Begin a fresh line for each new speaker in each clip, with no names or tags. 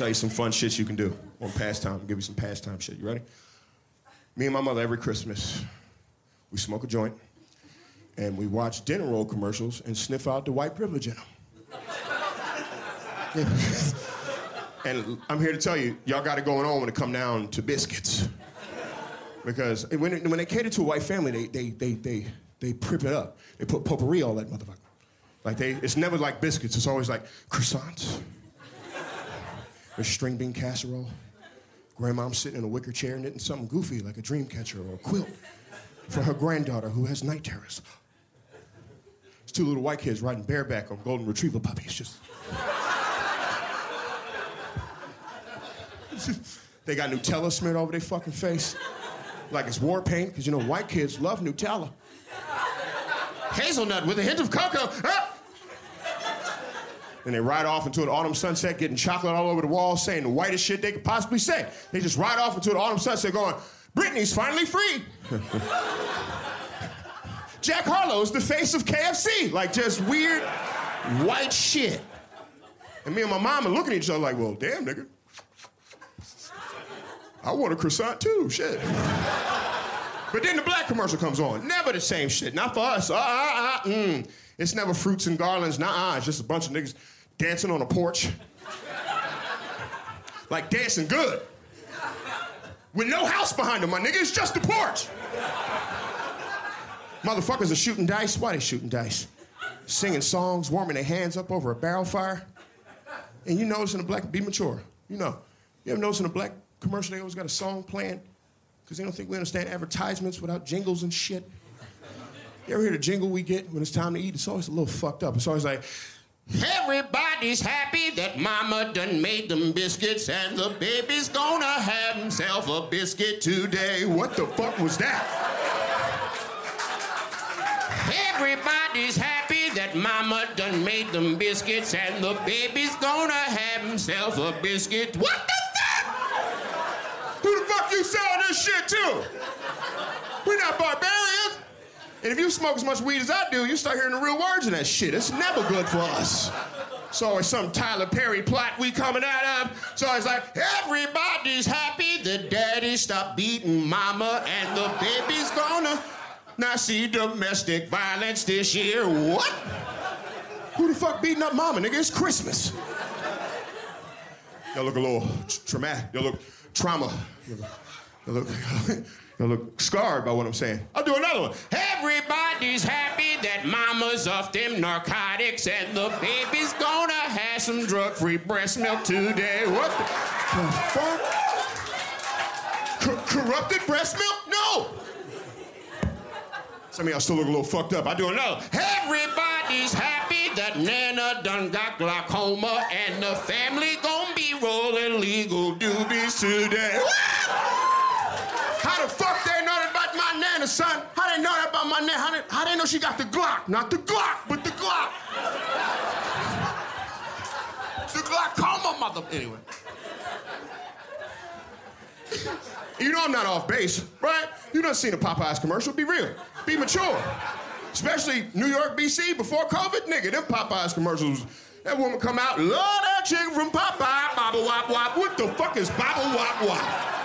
Tell you some fun shit you can do on pastime. Give you some pastime shit. You ready? Me and my mother every Christmas, we smoke a joint and we watch dinner roll commercials and sniff out the white privilege in them. and I'm here to tell you, y'all got it going on when it come down to biscuits. Because when, when they cater to a white family, they, they, they, they, they prip it up. They put potpourri all that motherfucker. Like they, it's never like biscuits. It's always like croissants. There's string bean casserole. Grandmom's sitting in a wicker chair knitting something goofy like a dream catcher or a quilt for her granddaughter who has night terrors. It's two little white kids riding bareback on golden retriever puppies. Just. they got Nutella smeared over their fucking face like it's war paint, because you know white kids love Nutella. Hazelnut with a hint of cocoa. Ah! And they ride off into an autumn sunset, getting chocolate all over the wall, saying the whitest shit they could possibly say. They just ride off into an autumn sunset going, Britney's finally free. Jack Harlow's the face of KFC. Like just weird white shit. And me and my mom are looking at each other like, well, damn, nigga. I want a croissant too, shit. But then the black commercial comes on. Never the same shit. Not for us. Uh, uh, uh, mm. It's never fruits and garlands. Nah, it's just a bunch of niggas dancing on a porch. like dancing good. With no house behind them, my nigga. It's just the porch. Motherfuckers are shooting dice. Why they shooting dice? Singing songs, warming their hands up over a barrel fire. And you notice in a black, be mature. You know. You ever notice in a black commercial they always got a song playing? Because they don't think we understand advertisements without jingles and shit. You ever hear the jingle we get when it's time to eat? It's always a little fucked up. It's always like, Everybody's happy that mama done made them biscuits and the baby's gonna have himself a biscuit today. What the fuck was that? Everybody's happy that mama done made them biscuits and the baby's gonna have himself a biscuit. What the fuck? Who the fuck you selling shit too. We're not barbarians. And if you smoke as much weed as I do, you start hearing the real words in that shit. It's never good for us. So it's some Tyler Perry plot we coming out of. So it's like, everybody's happy the daddy stopped beating mama and the baby's gonna not see domestic violence this year. What? Who the fuck beating up mama, nigga? It's Christmas. Y'all look a little traumatic. Y'all look trauma. Y'all look, y'all look scarred by what I'm saying. I'll do another one. Everybody's happy that mama's off them narcotics and the baby's gonna have some drug-free breast milk today. What the, the fuck? Co- corrupted breast milk? No. Some of y'all still look a little fucked up. I do another. Everybody's happy that Nana done got glaucoma and the family gonna be rolling legal doobies today. Son? How they know that about my Nana? How they, how they know she got the Glock? Not the Glock, but the Glock. the Glock, call my mother. Anyway. You know I'm not off base, right? You done seen a Popeyes commercial. Be real. Be mature. Especially New York, BC, before COVID. Nigga, them Popeyes commercials, that woman come out, love that chicken from Popeye, bobble wop wop. What the fuck is bobble wop wop?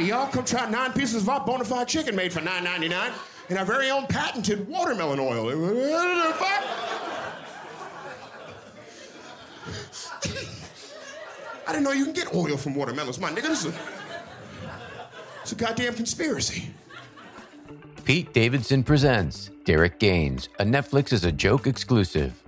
Y'all. Come try nine pieces of our bona fide chicken made for $9.99. and our very own patented watermelon oil. I didn't know you can get oil from watermelons, my nigga. This is a, it's a goddamn conspiracy.
Pete Davidson presents Derek Gaines, a Netflix is a joke exclusive.